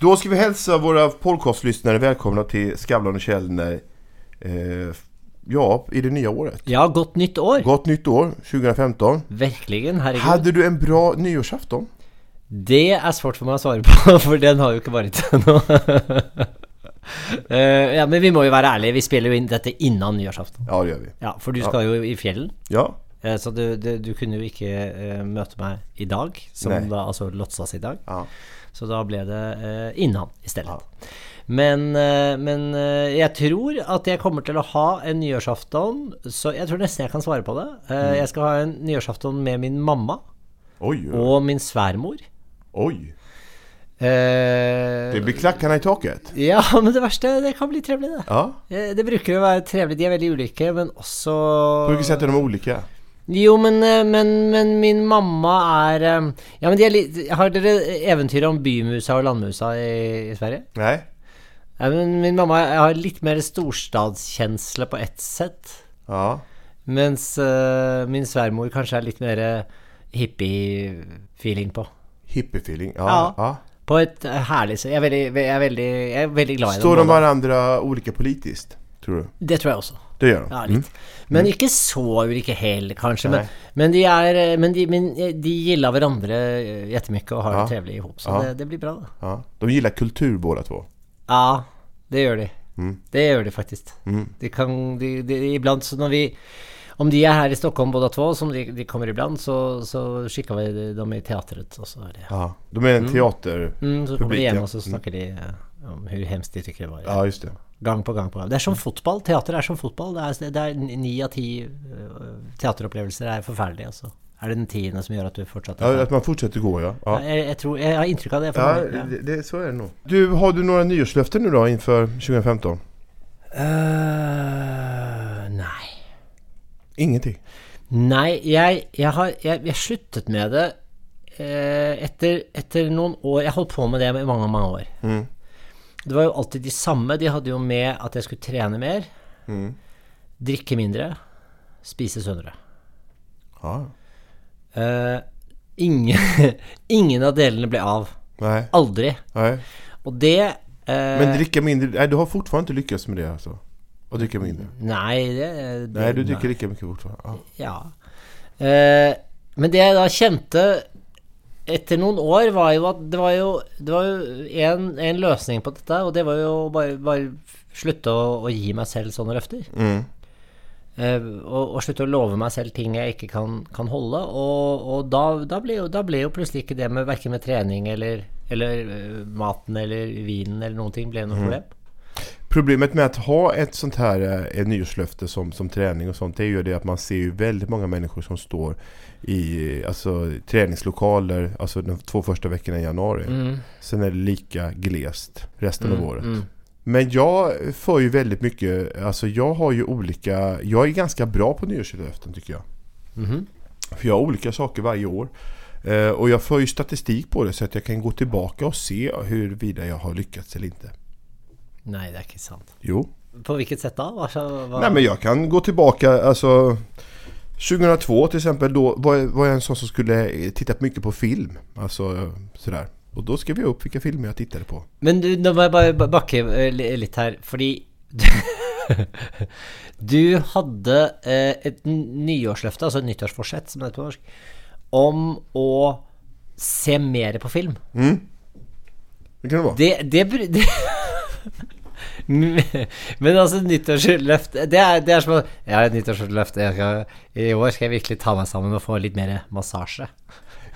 Då ska vi hälsa våra podcastlyssnare välkomna till Skavlan och Källner. Eh, ja, i det nya året. Ja, godt nytt år! Gott nytt år 2015. Verkligen, herregud. Hade du en bra nyårsafton? Det er svårt for meg å svare på, for den har jo ikke vært ennå. uh, ja, men vi må jo være ærlige, vi spiller jo inn dette innan nyårsaften. Ja, det gör vi. Ja, for du skal jo i fjellen, Ja, Uh, så du, du, du kunne jo ikke uh, møte meg i dag, som Nej. da altså låtsas i dag. ja. Så da ble det eh, innan i stedet. Men, eh, men eh, jeg tror at jeg kommer til å ha en nyårsaften Så jeg tror nesten jeg kan svare på det. Mm. Jeg skal ha en nyårsaften med min mamma Oi, oj, og min svermor. Oi. Eh, Det blir klackarna i taket. Ja, men det verste Det kan bli trevlig, det. Ja, Eh, Det bruker å være trevlig. De er veldig ulike, men også på vilket sätt är de olika? Jo, men, eh, men, men min mamma er eh, Ja, men de er litt Har dere eventyret om bymusa og landmusa i, i Sverige? Nei. Ja, men min mamma har litt mer storstadskjensle på ett sett. Ja. Mens uh, min svermor kanskje er litt mer hippie-feeling på. Hippiefeeling. Ja. Ja. ja. På et herlig sett. Jeg jeg jeg er veldig glad i det. Står de hverandre ulike politisk. Tror du? Det tror jeg også. Det gjør de? Ja, Mm. litt. Men ikke så ulike heller, kanskje. Men, men, de er eh, Men de, men de gillar hverandre Jettemykke jättemycket og har det trevlig ihop. Så Ja. det, det blir bra, da. Ja. De gillar kultur båda två. Ja, det gjør de. Mm. Det gjør de faktisk. Mm. De kan de, de, Iblant så når vi Om de er her i Stockholm båda två, som de, de kommer iblant, så, så skickar vi dem i teatret. Og så er det Ja. De är en teaterpublik. mm, Så kommer de hjem, og så snakker de eh, om hvor hemskt de tykker det var. Ja, just det. Gang på gang på gang. Det er som fotball. Teater er som fotball. Det er, det ni av ti øh, teateropplevelser er forferdelige, altså. Er det den tiende som gjør at du fortsatt Ja, at man fortsätter gå, ja. ja. jeg, jeg, tror, jeg har inntrykk av det. Ja, meg, ja. det, det, så er det nå. Du, har du noen nyårsløfter nå da, innenfor 2015? Uh, nei. Ingenting? Nei, jeg, jeg har jeg sluttet med det eh, etter, etter noen år Jeg holdt på med det i mange, mange år. Mm. Det var jo alltid de samme. De hadde jo med at jeg skulle trene mer, Mm. drikke mindre, spise sunnere. Ah. Uh, ingen, ingen av delene ble av. Nei. Aldri. Nei. Og det uh, Men drikke mindre, Nei, du har fortsatt ikke lykkes med det altså? Å drikke mindre? Nei, det, det Nei, du drikker ikke mye fortsatt? Ah. Ja. Uh, men det jeg da kjente etter noen år, var jo at det var jo, det var jo en, en løsning på dette, og det var jo bare, bare slutte å, å gi meg selv sånne løfter. Mm. Uh, og, og slutte å love meg selv ting jeg ikke kan, kan holde. Og, og da, da, ble jo, da ble jo plutselig ikke det med verken med trening eller, eller uh, maten eller vinen eller noen ting ble noe problem. Problemet med att ha ett sånt här eh, ett nyårslöfte som, som träning och sånt det är ju det att man ser ju väldigt många människor som står i alltså, träningslokaler alltså de två första veckorna i januari. Mm. Sen är det lika glest resten av året. Mm. Men jag för ju väldigt mycket, alltså jag har ju olika, jag är ganska bra på nyårslöften tycker jag. Mm. För jag har olika saker varje år. Eh, och jag för ju statistik på det så att jag kan gå tillbaka och se huruvida jag har lyckats eller inte. Nei, det er ikke sant. Jo. På hvilket sett da? Hva, hva? Nej men jag kan gå tillbaka, alltså 2002 till exempel, då var jeg var jag en sån som skulle titta mycket på film. Alltså sådär. Och då skrev jag upp vilka filmer jag tittade på. Men du, nå må jeg bare bakke eh, litt her, fordi Du hadde eh, et nyårsløfte, altså et nyttårsforsett, som det heter på norsk, om å se mer på film. Det kan det være. Det, det, det Men altså, nyttårsløft det er, det er som å Ja, et nyttårsløfte. I år skal jeg virkelig ta meg sammen og få litt mer massasje.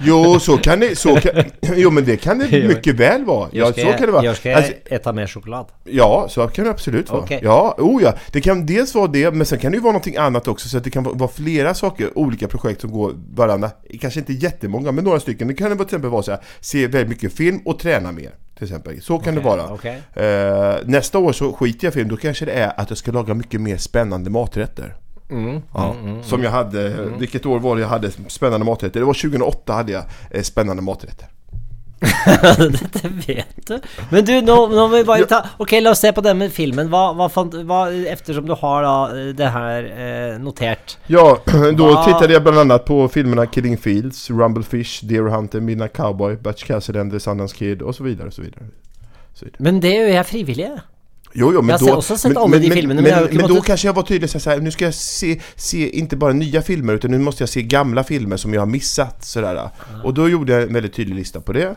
Jo, så kan det, så kan, jo men det kan det mycket väl vara. Ja, så kan det vara. skal ska Alltså, äta mer choklad. Ja, så kan det absolut vara. Okay. Ja, oh ja. Det kan dels vara det, men sen kan det ju vara någonting annat också. Så att det kan vara flera saker, olika projekt som går varandra. Kanske inte jättemånga, men några stycken. Det kan det till exempel vara så här, se väldigt mycket film och träna mer. Till exempel. Så kan det vara. Okay. Uh, nästa år så skiter jag i film, då kanske det är att jag ska laga mycket mer spännande maträtter. Mm, Ja, som jag hade, vilket år var det jag hade spännande maträtter? Det var 2008 hade jag eh, spännande maträtter. Dette vet du. Men du, nå, nå må vi bare ta Ok, la oss se på denne filmen. Hva, hva fant hva, Eftersom du har da det her eh, notert. Ja, da tittet jeg bl.a. på filmene Killing Fields, Rumblefish, Deer Hunter, Midnight Cowboy, 'Batch Cassidy and the Sundance Kid osv. så vidare och så vidare. Så vidare. Men det gjør jeg frivillig. Jo, jo, men Jag har då, också sett men, de filmerna, men men, men, men då kanske jag var tydlig så här, nu ska jag se, se inte bara nya filmer utan nu måste jag se gamla filmer som jag har missat sådär. Och då gjorde jag en väldigt tydlig lista på det.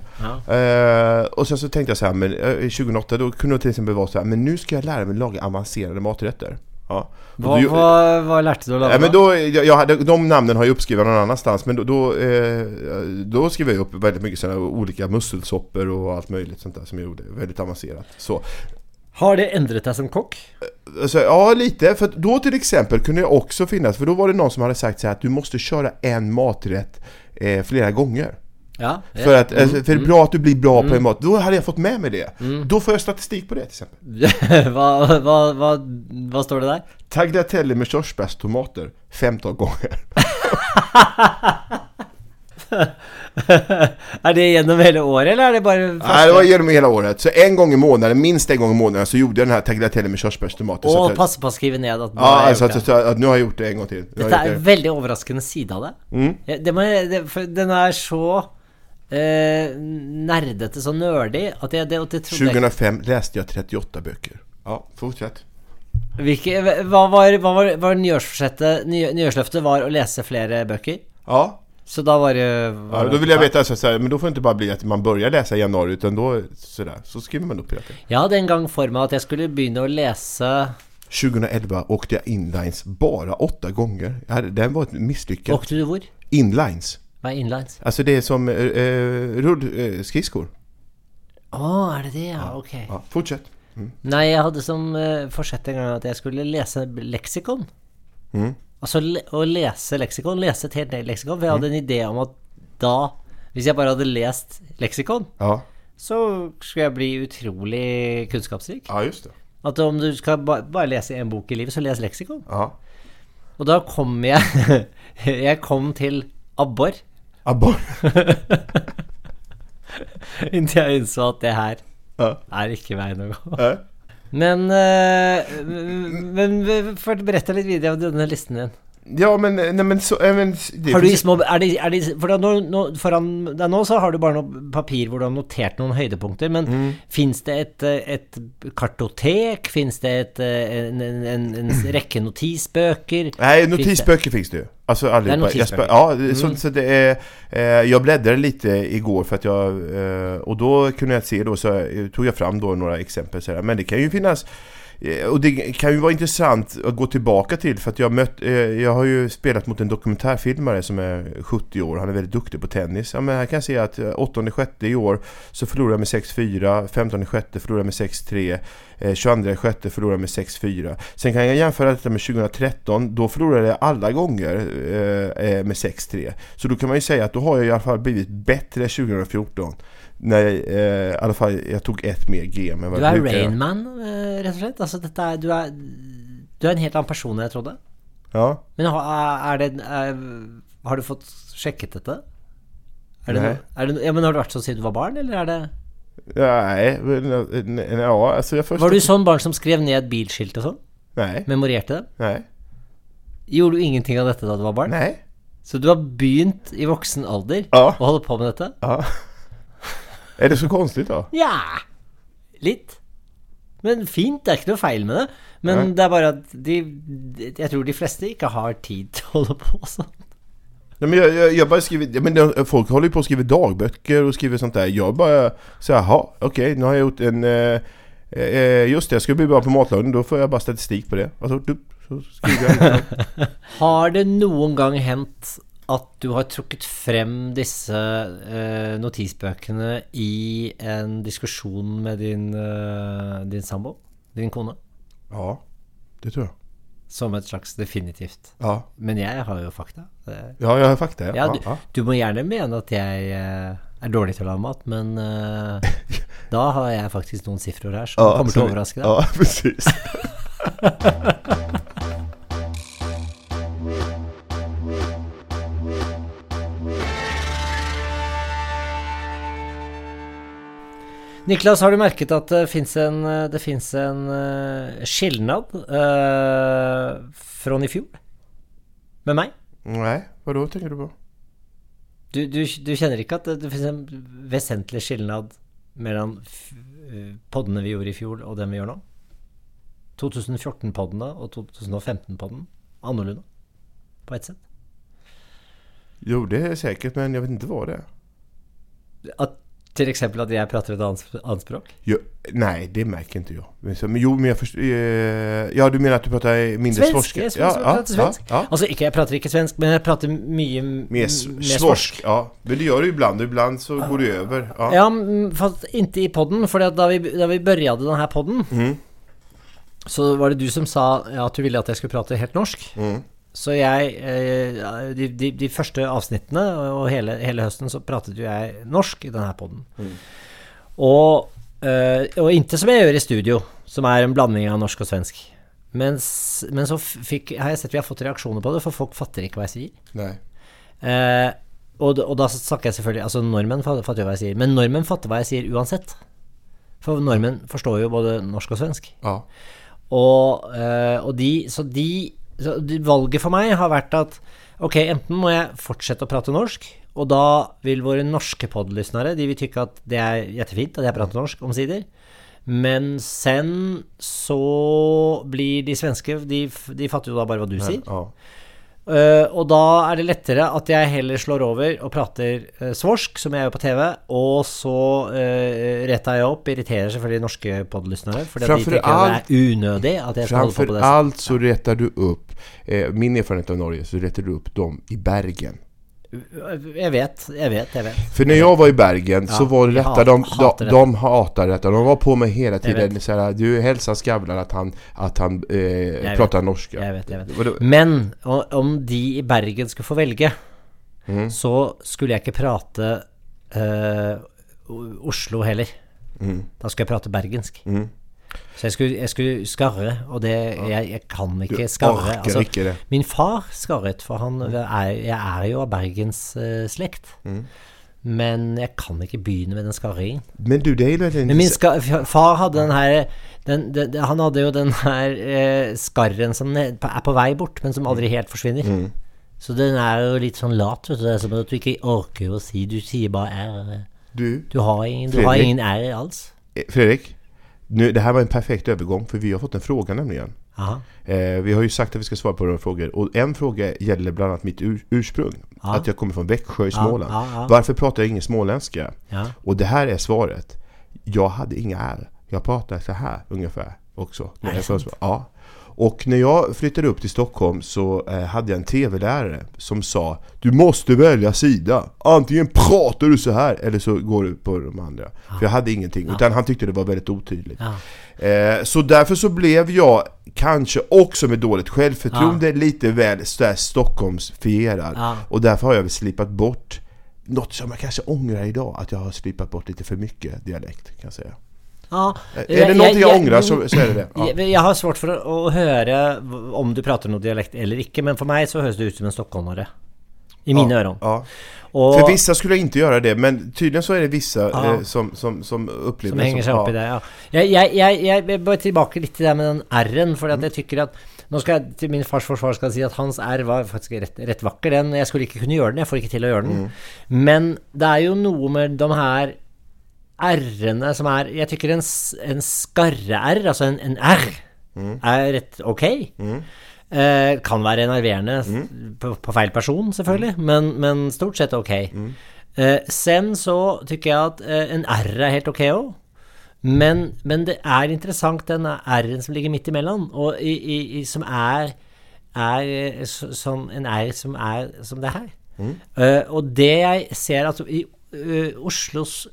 Ja. Eh, och sen så tänkte jag så här, men eh, 2008 då kunde det till exempel vara så här, men nu ska jag lära mig laga avancerade maträtter. Ja. Vad, då- vad, vad lærte du lage? Ja, men då, jag, jag de namnen har jag uppskrivna någon annanstans men då, då, eh, då skrev jag upp väldigt mycket sådana olika musselsoppor och allt möjligt sånt där som jag gjorde. Väldigt avancerat. Så. Har det endret deg som kokk? Alltså, ja, lite. För da då till exempel kunde jag också finnas, för då var det någon som hade sagt så här att du måste köra en maträtt eh, flera gånger. Ja. För att alltså, för det är bra att du blir bra Mm. på en mat. Då hade jag fått med mig det. Då får jag statistik på det till exempel. hva, hva, hva står det der? Tagliatelle med körsbärstomater 15 gånger. er det gjennom hele året, eller er det bare Nej, det var genom hela året. Så en gång i månaden, minst en gång i månaden, så gjorde jag den här tagliatelle med körsbärstomater. Åh, att jag- passe på å skrive ned at nå Ja, jeg alltså att, att, att nu har jag gjort det en gång till. Nu har Dette er en det. veldig overraskende side av det. Mm. Det, jeg- det den er så eh, nerdete, så nerdig at jeg, det, at jeg trodde 2005 läste jag 38 böcker. Ja, fortsätt. Hvilke, hva var, hva var, var nyårsforsettet ny, Nyårsløftet var å lese flere bøker? Ja, Så da var det ja da då jeg vill jag veta så, så här, men då får det inte bara bli att man börjar läsa i januari utan då sådär, så skriver man upp det. Jeg hadde en gang for meg at jeg skulle begynne å lese 2011 åkte jag inlines bara åtta gånger. Den var ett misslyckande. Åkte du hvor? Inlines. Hva er inlines? Alltså det är som eh, eh, rullskridskor. Å, er det det, ja? Ok. Ja, fortsätt. Mm. Nei, jeg hadde som uh, forsett en gang at jeg skulle lese leksikon. Mm. Altså å lese leksikon, lese et helt nytt leksikon. For jeg hadde en idé om at da, hvis jeg bare hadde lest leksikon, Ja. så skulle jeg bli utrolig kunnskapsrik. ja, just det. At om du skal ba bare lese én bok i livet, så les leksikon. Ja. Og da kom jeg Jeg kom til abbor, Abbor. inntil jeg innså at det her Ja. er ikke veien å gå. Ja. Men, eh, men for Fortell litt videre om denne listen din. Ja, men, nei, men så... Men, det Har du i små er det, er det, For da, nå, nå, foran deg nå så har du bare noe papir hvor du har notert noen høydepunkter, men Mm. fins det et, et kartotek? Fins det et, eh, en, en, en, rekke notisbøker? Nei, notisbøker fins det jo. Alltså ja, så, mm. så det är... Eh, jag bläddrade lite igår för att jag... Eh, och då kunde jag se då, så eh, tog jag fram då några exempel så här. Men det kan ju finnas... eh, Och det kan ju vara intressant att gå tillbaka till för att jag mött, eh, jag har ju spelat mot en dokumentärfilmare som är 70 år, han är väldigt duktig på tennis. Ja, men här kan jag se att 8-6 i år så förlorade jag med 6-4, 15-6 förlorade jag med 6-3, eh, 22 sjätte förlorade jag med 6-4. Sen kan jag jämföra detta med 2013, då förlorade jag alla gånger eh, eh, med 6-3. Så då kan man ju säga att då har jag i alla fall blivit bättre 2014. När eh, i alle fall Jeg tok ett mer game Du er. Rainman, eh, rett og slett? Altså, er, du, er, du er en helt annen person enn jeg trodde. Ja. Men er det, er, har du fått sjekket dette? Er det, Nei. er det, ja, men har du vært sånn siden du var barn, eller er det Nei, men, eh, ja, altså jeg først, Var du sånn barn som skrev ned bilskilt og sånn? Nei. Memorerte dem? Nei. Gjorde du ingenting av dette da du var barn? Nei. Så du har begynt i voksen alder Ja. å holde på med dette? Ja. Är det så konstigt då? Ja, litt. Men fint, det er ikke noe feil med det. Men Nei. det er bare at de, de Jeg tror de fleste ikke har tid til å holde på sånn. Nej, men jag, jag, jag bara skriver, men folk håller ju på å skrive dagböcker och skriver sånt där. Jag bara så jaha, okej, nu har jag gjort en... Eh, eh, just det, jag ska bli bra på matlagning, då får jag bara statistik på det. Alltså, du, så skriver jag. Har det noen gang hendt at du har trukket frem disse uh, notisbøkene i en diskusjon med din, uh, din sambo? Din kone? ja, det tror jeg. Som et slags definitivt. Ja, Men jeg har jo fakta. Det- ja jeg har fakta. Ja. Ja, du, du må gjerne mene at jeg uh, er dårlig til å lage mat, men da har jeg faktisk noen sifrer her som kommer til å overraske deg. Ja, precis. Niklas, har du merket at det fins en, det en eh, skilnad uh, fra i fjor? Med meg? Nei, hva da tenker du på? Du, du, du kjenner ikke at det, det finnes en vesentlig skilnad mellom eh, poddene vi gjorde i fjor, og den vi gjør nå? 2014-poddene og 2015-podden annorlunda? På ett sett? Jo, det er sikkert, men jeg vet ikke hva det er. At til eksempel at jeg prater et annet, annet språk? Jo, nei, det merker ikke jeg. Jo, men jeg forstår Eh, ja, du mener at du prater mindre Svensk! Ja, ja, svensk. Ja, ja. Altså, ikke, jeg prater ikke svensk, men jeg prater mye Mer svorsk. Ja, men det gjør du iblant. Ibland så går det over. Ja. Ja, fast inte i podden, for da vi, da vi började denne poden, podden, Mm. så var det du som sa at du ville at jeg skulle prate helt norsk. Mm. Så jeg eh, de, de, de første avsnittene og hele, hele høsten så pratet jo jeg norsk i denne podden. Mm. Og, eh, og inntil som jeg gjør i studio, som er en blanding av norsk og svensk. Mens, men så fikk, har jeg sett vi har fått reaksjoner på det, for folk fatter ikke hva jeg sier. Eh, og, og da snakker jeg selvfølgelig Altså nordmenn fatter jo hva jeg sier, men nordmenn fatter hva jeg sier uansett. For nordmenn forstår jo både norsk og svensk. Ja. Og, eh, og de Så de så Valget for meg har vært at ok, enten må jeg fortsette å prate norsk, og da vil våre norske podlyssnere De vil tykke at det er jättefint at jeg prater norsk, omsider. Men sen så blir de svenske De, de fatter jo da bare hva du sier. Ja. Eh, og da er det lettere at jeg heller slår over og prater uh, svorsk, som jeg gjør på TV, og så uh, retter jeg opp, irriterer selvfølgelig norske podlystnere, fordi de tenker alt- det er unødig at jeg skal holde på på det. Framfor alt så retter du opp eh, min erfarenhet av Norge, så retter du opp dem i Bergen. Jeg vet, jeg vet, jeg vet. För när jag var i Bergen så var det jag detta, hat- de, hatar de, detta. de hatar detta. De var på mig hela tiden. Så här, du hälsar Skavlan att han, att han eh, vet. pratar norska. Jeg vet, jeg vet. Men om de i Bergen skulle få velge, Mm. så skulle jeg ikke prate eh, Oslo heller. Mm. Da skulle jeg prate bergensk. Mm. Så jeg skulle, jeg skulle skarre, og det, jeg, jeg kan ikke skarre. Altså, ikke. Min far skarret, for han er, jeg er jo av Bergens Uh, slekt. Mm. Men jeg kan ikke begynne med den skarringen. Men du, det er jo Men min far hadde den her den, den, den- Han hadde jo den her eh, skarren som er på vei bort, men som aldri helt forsvinner. Mm. Så den er jo litt sånn lat, vet du. Det er som at du ikke orker å si Du sier bare R. Du, Du har ingen, du har ingen R alls. eh, Fredrik. Nu, det här var en perfekt övergång för vi har fått en fråga nämligen. Eh, vi har ju sagt att vi ska svara på några frågor och en fråga gäller bland annat mitt ur, ursprung. Aha. Att jag kommer från Växjö i Småland. Aha. Varför pratar jag ingen småländska? Aha. Och det här är svaret. Jag hade inga R. Jag pratar så här ungefär också. Nej, ja. Och när jag flyttade upp till Stockholm så eh, hade jag en TV-lärare som sa Du måste välja sida. Antingen pratar du så här eller så går du på de andra. För jag hade ingenting. Utan han tyckte det var väldigt otydligt. Ja. Eh, så därför så blev jag kanske också med dåligt självförtroende lite väl sådär Stockholmsfierad. Ja. Och därför har jag väl slipat bort något som jag kanske ångrar idag. Att jag har slipat bort lite för mycket dialekt kan jag säga. Ja, er det noe jeg, jeg, jeg angrer, så, så er det det. Ja. Jeg, jeg har svårt for å, å høre om du prater noe dialekt eller ikke, men for meg så høres det ut som en stockholmare. I mine ja, øron. Ja. Og, for visse skulle ikke gjøre göra det, men tydeligvis så er det visse Ja. eh, som, som, som upplever som henger seg opp i det, ja. Jeg, bare tilbake litt til det med den R-en, for jeg tykker at Nå skal jeg til min fars forsvar skal jeg si at hans R var faktisk rett, rett vakker, den. Jeg skulle ikke kunne gjøre den, jeg får ikke til å gjøre den. Men det er jo noe med de her R-ene som er Jeg tykker en, en skarre-R, altså en, en R, er rett ok. Eh, kan være enerverende mm. på, på feil person, selvfølgelig, men, men stort sett ok. Eh, sen så tykker jeg at eh, en R er helt ok òg. Men, men det er interessant den R-en som ligger midt imellom, og i, i, i, som er, er eh, så- sånn en R som er som det her. Uh, og det jeg ser at i uh, Oslos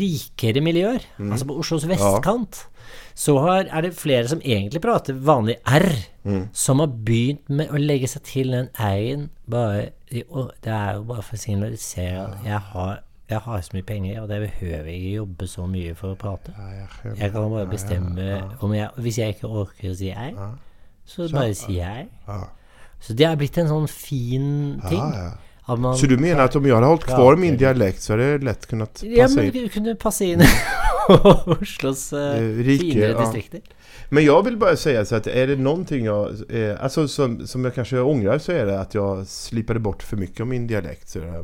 rikere miljøer, altså på Oslos vestkant, så har, er det flere som egentlig prater vanlig R, som har begynt med å legge seg til den R-en bare Det er jo bare for å signalisere at jeg har, jeg har så mye penger, og det behøver jeg ikke jobbe så mye for å prate. Jeg kan bare bestemme om jeg Hvis jeg ikke orker å si R, så bare sier jeg. Ja. Så det er blitt en sånn fin ting. Ja, ja. At man Så du mener att om jag hade hållit kvar min dialekt så hade det lätt kunnat Ja, men in? du kunne passe inn Oslos eh, Eh, rike, finere ja. distrikter. Men jag vill bara säga så att är det någonting jag, eh, alltså som, som jag kanske ångrar så är det att jag slipade bort för mycket av min dialekt. Så, eh, Kan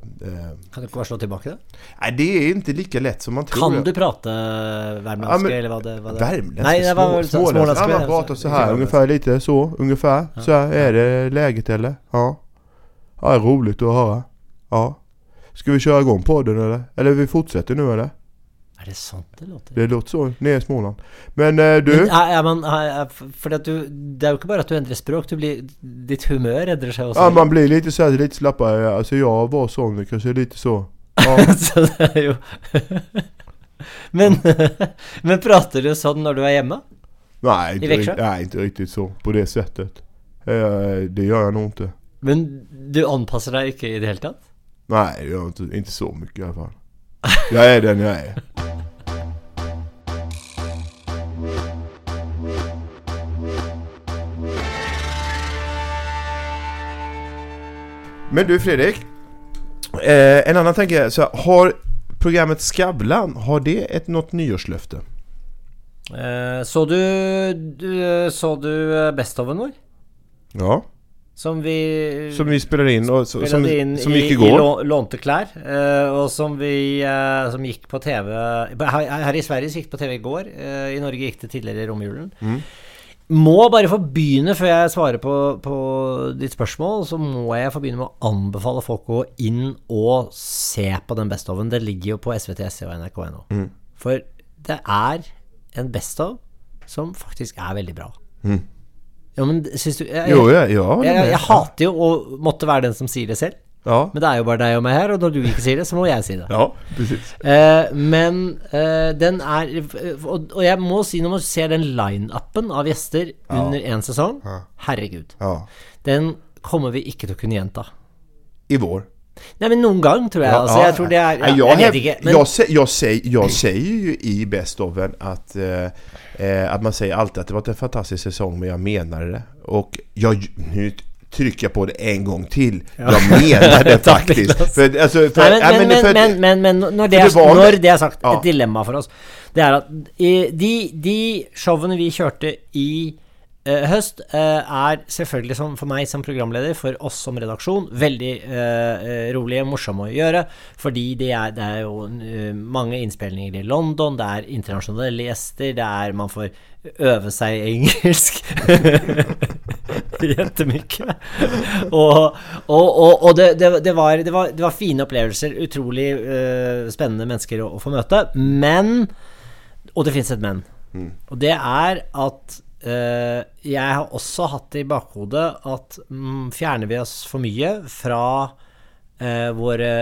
du ikke bare slå tilbake det? nej, det är inte lika lätt som man tror. Kan du prate värmländska Ja, men- eller vad det, vad det Värmländska, Nej, det var små, småländska. Ja, man prater pratar så- här ungefär lite så, ungefär. Så här, är det läget eller? Ja. Ja, roligt att höra. Ja. Ska vi köra igång podden eller? Eller vi fortsätter nu eller? Er det sant det låter? Det låter sånn nede i Småland. Men uh, du? Men, ja, men, er, er, for du, det er jo ikke bare at du endrer språk, du blir, ditt humør endrer seg også. Ja, man blir litt så litt slappere. Altså, jeg var sånn, kanskje litt så. Ja. Så det er jo men, men prater du sånn når du er hjemme? Nei, ikke, I Växjö? Nei, ikke riktig så. På det settet. Eh, det gjør jeg nå inte. Men du anpasser deg ikke i det hele tatt? Nej, ikke gör inte, inte så mycket i alla fall. Jag är den jag är. Men du Fredrik. Eh, en annan tanke så har programmet Skavlan, har det ett något nyårslöfte? Eh, så du, du Så du eh, Bestoven vår? Ja. Som vi Som vi spiller inn, og så, som, inn som i, gick i lå, lånte klær. eh, og som vi eh, Som gikk på TV her, her i Sverige gikk det på TV i går. eh, I Norge gikk det tidligere i romjulen. Mm. Må bare få begynne, før jeg svarer på, på ditt spørsmål, så må jeg få begynne med å anbefale folk å gå inn og se på den Bestoven. Det ligger jo på SVT, og NRK.no. Mm. For det er en Bestov som faktisk er veldig bra. Mm. Ja, men syns du jeg, Jo, ja, ja, jeg, jeg, jeg hater jo å måtte være den som sier det selv. Ja, Men det er jo bare deg og meg her, og når du ikke sier det, så må jeg si det. ja, precis. Eh, men eh, den er og, og jeg må si, når man ser den line-upen av gjester under én sesong Herregud. Ja. Den kommer vi ikke til å kunne gjenta. I vår. Nei, men noen gang, tror jeg. altså, jeg tror det er ja, jag, Jeg vet ikke. Men jag, jag, säger, jag säger ju i Best ofen att, eh, eh, att man säger alltid att det var en fantastisk säsong men jag menade det. Och jag, nu trycker på det en gång till. Jag menar det faktisk. For, altså, for, Nei, men, men, men men, men, men, når, det for er, det når det er sagt, Ja. et dilemma for oss, det er at i, de, de showene vi kjørte i eh, høst, eh, er selvfølgelig som for meg som programleder, for oss som redaksjon, veldig eh, rolig og morsom å gjøre. Fordi det er, det er jo eh, mange innspillinger i London, det er internasjonale gjester, det er man får øve seg engelsk. Jettemye. Og, og, og, og det, det, det, var, det, var, det var fine opplevelser. Utrolig eh, spennende mennesker å, å få møte. Men Og det fins et men. Og det er at eh, jeg har også hatt i bakhodet at mm, fjerner vi oss for mye fra eh, våre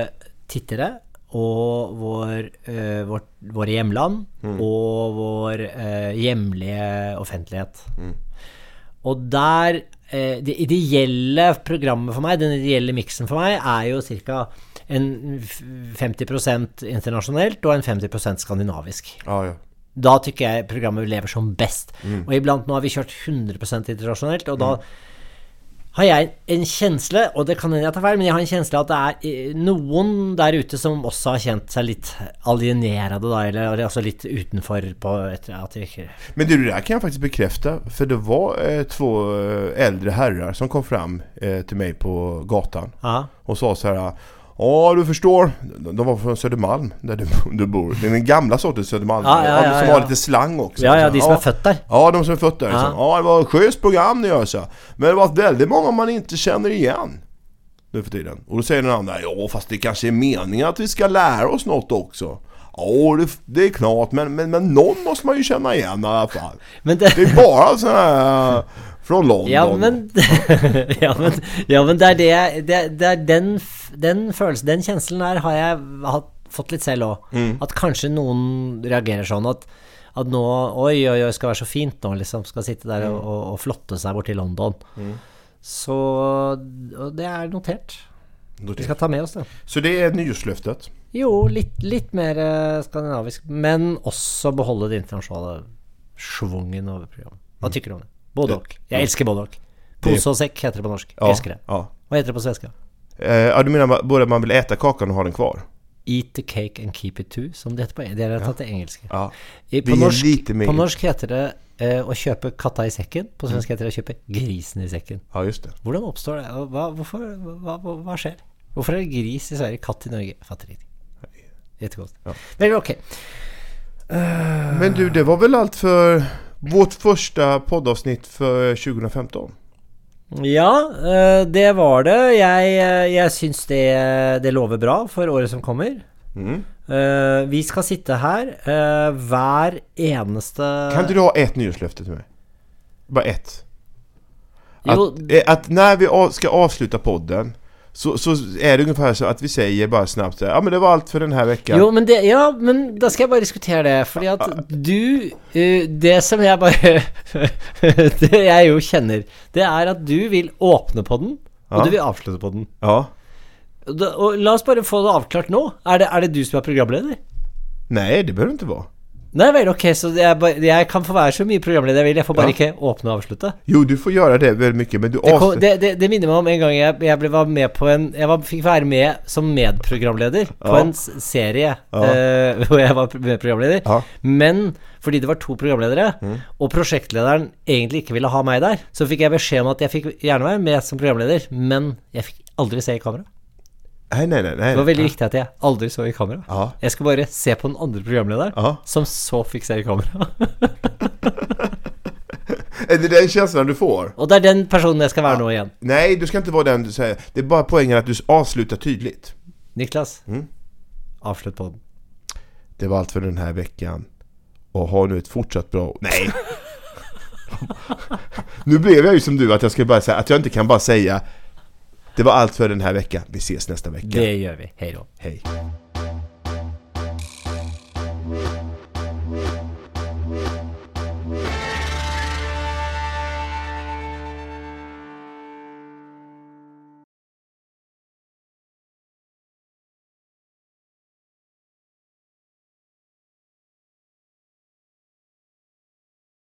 tittere og vår, eh, vårt, våre hjemland og vår eh, hjemlige offentlighet. Og der eh, Det ideelle programmet for meg, den ideelle miksen for meg, er jo ca. en 50% internasjonelt og en 50% skandinavisk. Ja, ja. Da tykker jeg programmet lever som best. Og iblant nå har vi kjørt 100% internasjonalt, og da har jeg en kjensle, og det kan hende jeg tar feil, men jeg har en kjensle at det er eh, noen der ute som også har kjent seg litt alienerade, da, eller altså litt utenfor på etter at ikke Men du, det der kan jeg faktisk bekrefte, for det var eh, to eldre herrer som kom fram eh, til meg på gatan. og sa så här Ja, du förstår. De var från Södermalm, där du, du bor. Det är den gamla sortens Södermalm. Ja, ja, ja, som har lite slang också. Ja, ja, de som är der. Ja, de som är där. Ja. Ja. ja, det var ett schysst program ni gör så. Men det var väldigt många man inte känner igen. Nu för tiden. Och då säger den andra, ja fast det kanske är meningen att vi ska lära oss något också. Ja, det, det är klart, men, men, men någon måste man ju känna igen i alla fall. Men det, Det är bara sådana här från London. Ja, men, ja, men, ja, men det er det jeg Det, det er den, den følelsen, den kjenslen der, har jeg hatt, fått litt selv òg. At kanskje noen reagerer sånn at, at nå Oi, oi, oi, skal være så fint nå, liksom. Skal sitte der og, og, og flotte seg bort til London. Så og det er notert. Vi skal ta med oss det. Så det er nyårslöftet. Jo, litt, litt mer eh, skandinavisk, men også beholde det internasjonale schwungen over programmet. Hva tykker du om det? Både og. Jeg elsker både og. Pose og sekk heter det på norsk. Ja, Elsker det. ja. Hva heter det på svenska? Eh, ja, du menar både att man vill äta kakan och ha den kvar? Eat the cake and keep it too, som det heter på Det har jeg tatt det engelske. Ja. På, norsk, lite mer- på norsk heter det eh, å kjøpe katta i sekken. På svensk heter det å kjøpe grisen i sekken. ja, just det. Hvordan oppstår det? Hva, hvorfor, hva, hva, hva skjer? Hvorfor er det gris i Sverige, katt i Norge? Fatter ikke. Jättekonstigt. Ja. Men, okay. uh, Men du, det var väl allt för vårt första poddavsnitt för 2015? Ja, eh, det var det. Jeg, eh, jeg syns det, det lover bra for året som kommer. Mm. Eh, vi skal sitte her eh, hver eneste Kan du ha ett nyhetsløfte til meg? Bare ett. At, at når vi skal avslutte avsluta podden så, så är det ungefär så att vi säger bara snabbt ja men det var allt för den här veckan. Jo, men det, ja, men da skal jeg bare diskutere det. Fordi at du eh, Det som jeg bare Det jeg jo kjenner, det er at du vil åpne på den, og Ja. du vil avslutte på den. Ja. Da, og la oss bare få det avklart nå. Er det, er det du som er programleder? Nej, det behöver det inte vara. Nei vel, ok, så jeg, jeg kan få være så mye programleder jeg vil. Jeg får bare Ja. ikke åpne og avslutte. Jo, du får gjøre det veldig mye, men du Det, kom, det, det, det minner meg om en gang jeg, jeg ble, var med på en Jeg var, fikk være med som medprogramleder på Ja. en serie Ja. uh, hvor jeg var medprogramleder. Men fordi det var to programledere, og prosjektlederen egentlig ikke ville ha meg der, så fikk jeg beskjed om at jeg fikk gjerne være med som programleder, men jeg fikk aldri se i kamera. Nej, nei, nei, nei, Det var veldig viktig at jeg aldri så i kamera. Ja. Jeg skulle bare se på den andre programlederen, Ja. som så fikk se i kamera. er det den følelsen du får? og det er den personen jeg skal være nå igjen. Nei, du skal ikke være den du sier. Det er bare poenget at du avslutter tydligt. Niklas, Mm. avslutt på den. Det var alt for denne här Og Och ha nå et fortsatt bra... Nei! nu ble jeg jo som du, at jeg skal bare si at jeg ikke kan bare säga det var alt for denne här. Vi ses neste vecka. Det gjør vi. Hej då. Hej.